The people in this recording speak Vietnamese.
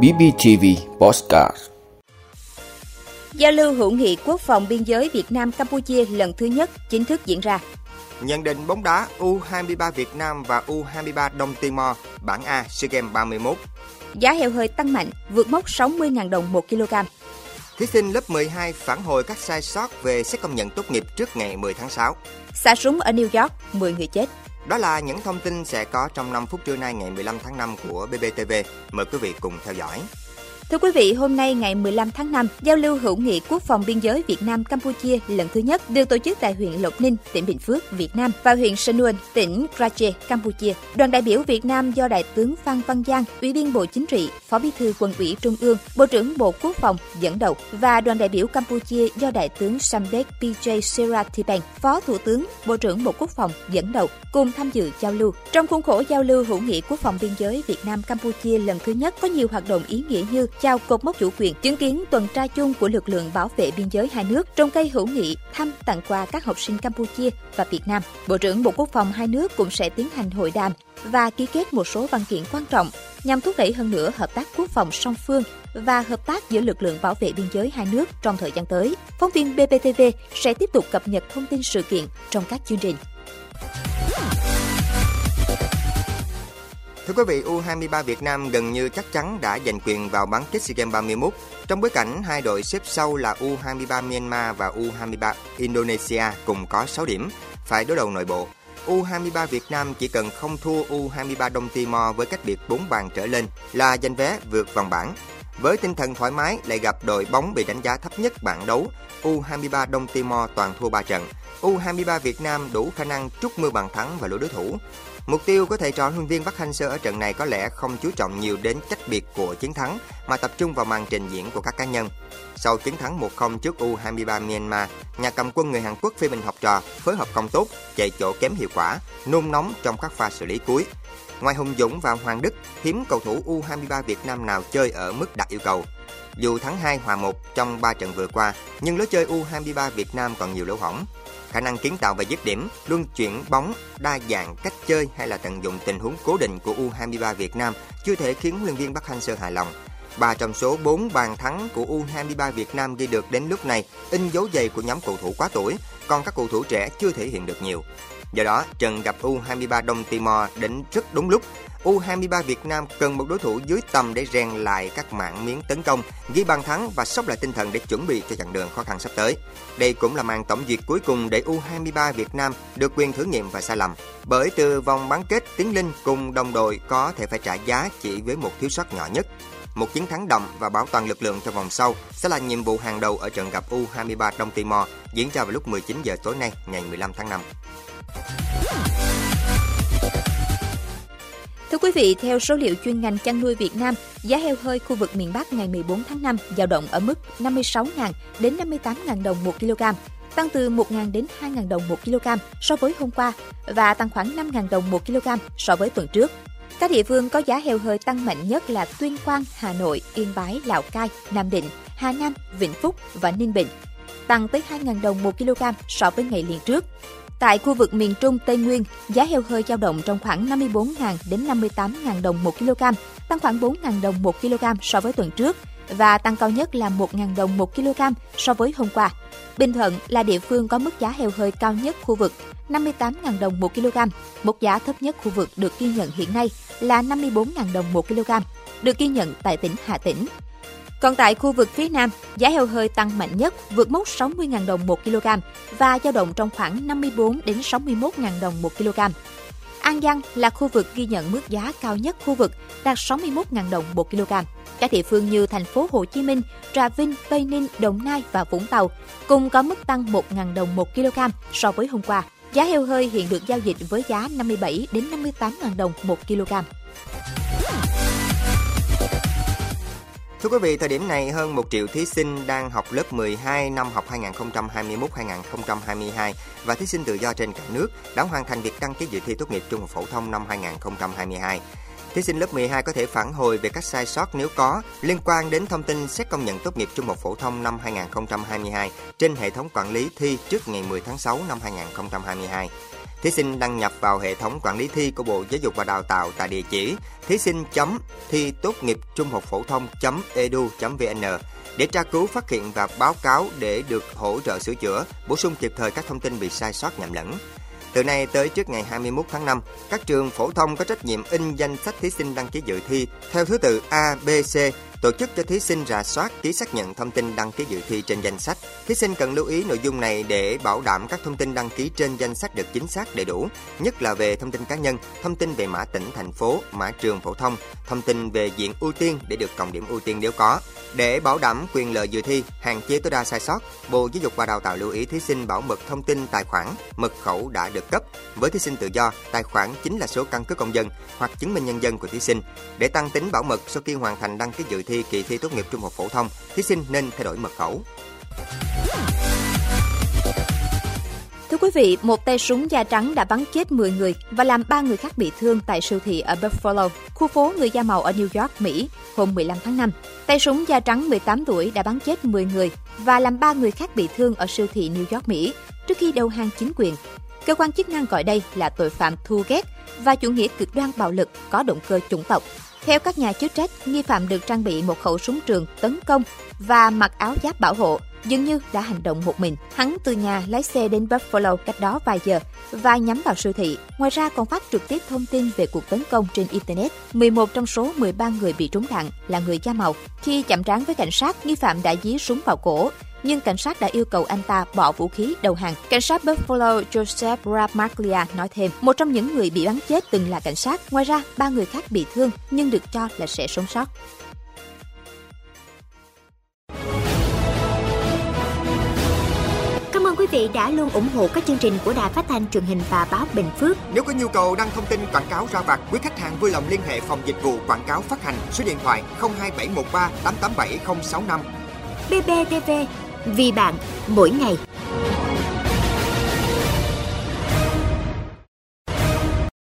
BBTV Postcard Giao lưu hữu nghị quốc phòng biên giới Việt Nam Campuchia lần thứ nhất chính thức diễn ra. Nhận định bóng đá U23 Việt Nam và U23 Đông Timor bảng A SEA Games 31. Giá heo hơi tăng mạnh, vượt mốc 60.000 đồng 1 kg. Thí sinh lớp 12 phản hồi các sai sót về xét công nhận tốt nghiệp trước ngày 10 tháng 6. Xả súng ở New York, 10 người chết. Đó là những thông tin sẽ có trong 5 phút trưa nay ngày 15 tháng 5 của BBTV. Mời quý vị cùng theo dõi. Thưa quý vị, hôm nay ngày 15 tháng 5, giao lưu hữu nghị quốc phòng biên giới Việt Nam Campuchia lần thứ nhất được tổ chức tại huyện Lộc Ninh, tỉnh Bình Phước, Việt Nam và huyện Sơn tỉnh Krache, Campuchia. Đoàn đại biểu Việt Nam do Đại tướng Phan Văn Giang, Ủy viên Bộ Chính trị, Phó Bí thư Quân ủy Trung ương, Bộ trưởng Bộ Quốc phòng dẫn đầu và đoàn đại biểu Campuchia do Đại tướng Samdech PJ Serathipeng, Phó Thủ tướng, Bộ trưởng Bộ Quốc phòng dẫn đầu cùng tham dự giao lưu. Trong khuôn khổ giao lưu hữu nghị quốc phòng biên giới Việt Nam Campuchia lần thứ nhất có nhiều hoạt động ý nghĩa như chào cột mốc chủ quyền, chứng kiến tuần tra chung của lực lượng bảo vệ biên giới hai nước, trồng cây hữu nghị, thăm tặng quà các học sinh Campuchia và Việt Nam. Bộ trưởng Bộ Quốc phòng hai nước cũng sẽ tiến hành hội đàm và ký kết một số văn kiện quan trọng nhằm thúc đẩy hơn nữa hợp tác quốc phòng song phương và hợp tác giữa lực lượng bảo vệ biên giới hai nước trong thời gian tới. Phóng viên BBTV sẽ tiếp tục cập nhật thông tin sự kiện trong các chương trình. Thưa quý vị, U23 Việt Nam gần như chắc chắn đã giành quyền vào bán kết SEA Games 31 trong bối cảnh hai đội xếp sau là U23 Myanmar và U23 Indonesia cùng có 6 điểm, phải đối đầu nội bộ. U23 Việt Nam chỉ cần không thua U23 Đông Timor với cách biệt 4 bàn trở lên là giành vé vượt vòng bảng. Với tinh thần thoải mái lại gặp đội bóng bị đánh giá thấp nhất bảng đấu, U23 Đông Timor toàn thua 3 trận. U23 Việt Nam đủ khả năng trút mưa bàn thắng và lỗi đối thủ. Mục tiêu của thầy trò huấn viên Bắc Hang-seo ở trận này có lẽ không chú trọng nhiều đến cách biệt của chiến thắng mà tập trung vào màn trình diễn của các cá nhân. Sau chiến thắng 1-0 trước U23 Myanmar, nhà cầm quân người Hàn Quốc phê bình học trò phối hợp không tốt, chạy chỗ kém hiệu quả, nôn nóng trong các pha xử lý cuối. Ngoài Hùng Dũng và Hoàng Đức, hiếm cầu thủ U23 Việt Nam nào chơi ở mức đạt yêu cầu. Dù thắng 2 hòa 1 trong 3 trận vừa qua, nhưng lối chơi U23 Việt Nam còn nhiều lỗ hổng khả năng kiến tạo và dứt điểm, luân chuyển bóng, đa dạng cách chơi hay là tận dụng tình huống cố định của U23 Việt Nam chưa thể khiến huấn luyện viên Bắc Hang Sơ hài lòng. Ba trong số 4 bàn thắng của U23 Việt Nam ghi được đến lúc này in dấu giày của nhóm cầu thủ quá tuổi, còn các cầu thủ trẻ chưa thể hiện được nhiều. Do đó, trận gặp U23 Đông Timor đến rất đúng lúc U23 Việt Nam cần một đối thủ dưới tầm để rèn lại các mạng miếng tấn công, ghi bàn thắng và sốc lại tinh thần để chuẩn bị cho chặng đường khó khăn sắp tới. Đây cũng là màn tổng duyệt cuối cùng để U23 Việt Nam được quyền thử nghiệm và sai lầm. Bởi từ vòng bán kết, Tiến Linh cùng đồng đội có thể phải trả giá chỉ với một thiếu sót nhỏ nhất. Một chiến thắng đậm và bảo toàn lực lượng cho vòng sau sẽ là nhiệm vụ hàng đầu ở trận gặp U23 Đông Timor diễn ra vào lúc 19 giờ tối nay ngày 15 tháng 5. Thưa quý vị, theo số liệu chuyên ngành chăn nuôi Việt Nam, giá heo hơi khu vực miền Bắc ngày 14 tháng 5 dao động ở mức 56.000 đến 58.000 đồng 1 kg, tăng từ 1.000 đến 2.000 đồng 1 kg so với hôm qua và tăng khoảng 5.000 đồng 1 kg so với tuần trước. Các địa phương có giá heo hơi tăng mạnh nhất là Tuyên Quang, Hà Nội, Yên Bái, Lào Cai, Nam Định, Hà Nam, Vĩnh Phúc và Ninh Bình, tăng tới 2.000 đồng 1 kg so với ngày liền trước. Tại khu vực miền Trung Tây Nguyên, giá heo hơi dao động trong khoảng 54.000 đến 58.000 đồng 1 kg, tăng khoảng 4.000 đồng 1 kg so với tuần trước và tăng cao nhất là 1.000 đồng 1 kg so với hôm qua. Bình Thuận là địa phương có mức giá heo hơi cao nhất khu vực, 58.000 đồng 1 kg. Mức giá thấp nhất khu vực được ghi nhận hiện nay là 54.000 đồng 1 kg, được ghi nhận tại tỉnh Hà Tĩnh. Còn tại khu vực phía Nam, giá heo hơi tăng mạnh nhất, vượt mốc 60.000 đồng 1 kg và dao động trong khoảng 54 đến 61.000 đồng 1 kg. An Giang là khu vực ghi nhận mức giá cao nhất khu vực, đạt 61.000 đồng 1 kg. Các địa phương như thành phố Hồ Chí Minh, Trà Vinh, Tây Ninh, Đồng Nai và Vũng Tàu cùng có mức tăng 1.000 đồng 1 kg so với hôm qua. Giá heo hơi hiện được giao dịch với giá 57 đến 58.000 đồng 1 kg. Thưa quý vị, thời điểm này hơn 1 triệu thí sinh đang học lớp 12 năm học 2021-2022 và thí sinh tự do trên cả nước đã hoàn thành việc đăng ký dự thi tốt nghiệp trung học phổ thông năm 2022. Thí sinh lớp 12 có thể phản hồi về các sai sót nếu có liên quan đến thông tin xét công nhận tốt nghiệp trung học phổ thông năm 2022 trên hệ thống quản lý thi trước ngày 10 tháng 6 năm 2022. Thí sinh đăng nhập vào hệ thống quản lý thi của Bộ Giáo dục và Đào tạo tại địa chỉ thí sinh thi tốt nghiệp trung học phổ thông edu.vn để tra cứu, phát hiện và báo cáo để được hỗ trợ sửa chữa, bổ sung kịp thời các thông tin bị sai sót nhầm lẫn. Từ nay tới trước ngày 21 tháng 5, các trường phổ thông có trách nhiệm in danh sách thí sinh đăng ký dự thi theo thứ tự A, B, C tổ chức cho thí sinh rà soát ký xác nhận thông tin đăng ký dự thi trên danh sách. Thí sinh cần lưu ý nội dung này để bảo đảm các thông tin đăng ký trên danh sách được chính xác đầy đủ, nhất là về thông tin cá nhân, thông tin về mã tỉnh thành phố, mã trường phổ thông, thông tin về diện ưu tiên để được cộng điểm ưu tiên nếu có. Để bảo đảm quyền lợi dự thi, hạn chế tối đa sai sót, Bộ Giáo dục và Đào tạo lưu ý thí sinh bảo mật thông tin tài khoản, mật khẩu đã được cấp. Với thí sinh tự do, tài khoản chính là số căn cước công dân hoặc chứng minh nhân dân của thí sinh. Để tăng tính bảo mật sau khi hoàn thành đăng ký dự thi thi kỳ thi tốt nghiệp trung học phổ thông, thí sinh nên thay đổi mật khẩu. Thưa quý vị, một tay súng da trắng đã bắn chết 10 người và làm 3 người khác bị thương tại siêu thị ở Buffalo, khu phố người da màu ở New York, Mỹ, hôm 15 tháng 5. Tay súng da trắng 18 tuổi đã bắn chết 10 người và làm 3 người khác bị thương ở siêu thị New York, Mỹ, trước khi đầu hàng chính quyền. Cơ quan chức năng gọi đây là tội phạm thu ghét và chủ nghĩa cực đoan bạo lực có động cơ chủng tộc. Theo các nhà chức trách, nghi phạm được trang bị một khẩu súng trường tấn công và mặc áo giáp bảo hộ, dường như đã hành động một mình. Hắn từ nhà lái xe đến Buffalo cách đó vài giờ và nhắm vào siêu thị. Ngoài ra còn phát trực tiếp thông tin về cuộc tấn công trên Internet. 11 trong số 13 người bị trúng đạn là người da màu. Khi chạm trán với cảnh sát, nghi phạm đã dí súng vào cổ, nhưng cảnh sát đã yêu cầu anh ta bỏ vũ khí đầu hàng. Cảnh sát Buffalo Joseph Ramaglia nói thêm, một trong những người bị bắn chết từng là cảnh sát. Ngoài ra, ba người khác bị thương nhưng được cho là sẽ sống sót. Cảm ơn quý vị đã luôn ủng hộ các chương trình của Đài Phát thanh truyền hình và báo Bình Phước. Nếu có nhu cầu đăng thông tin quảng cáo ra vặt, quý khách hàng vui lòng liên hệ phòng dịch vụ quảng cáo phát hành số điện thoại 02713 887065. BBTV, vì bạn, mỗi ngày.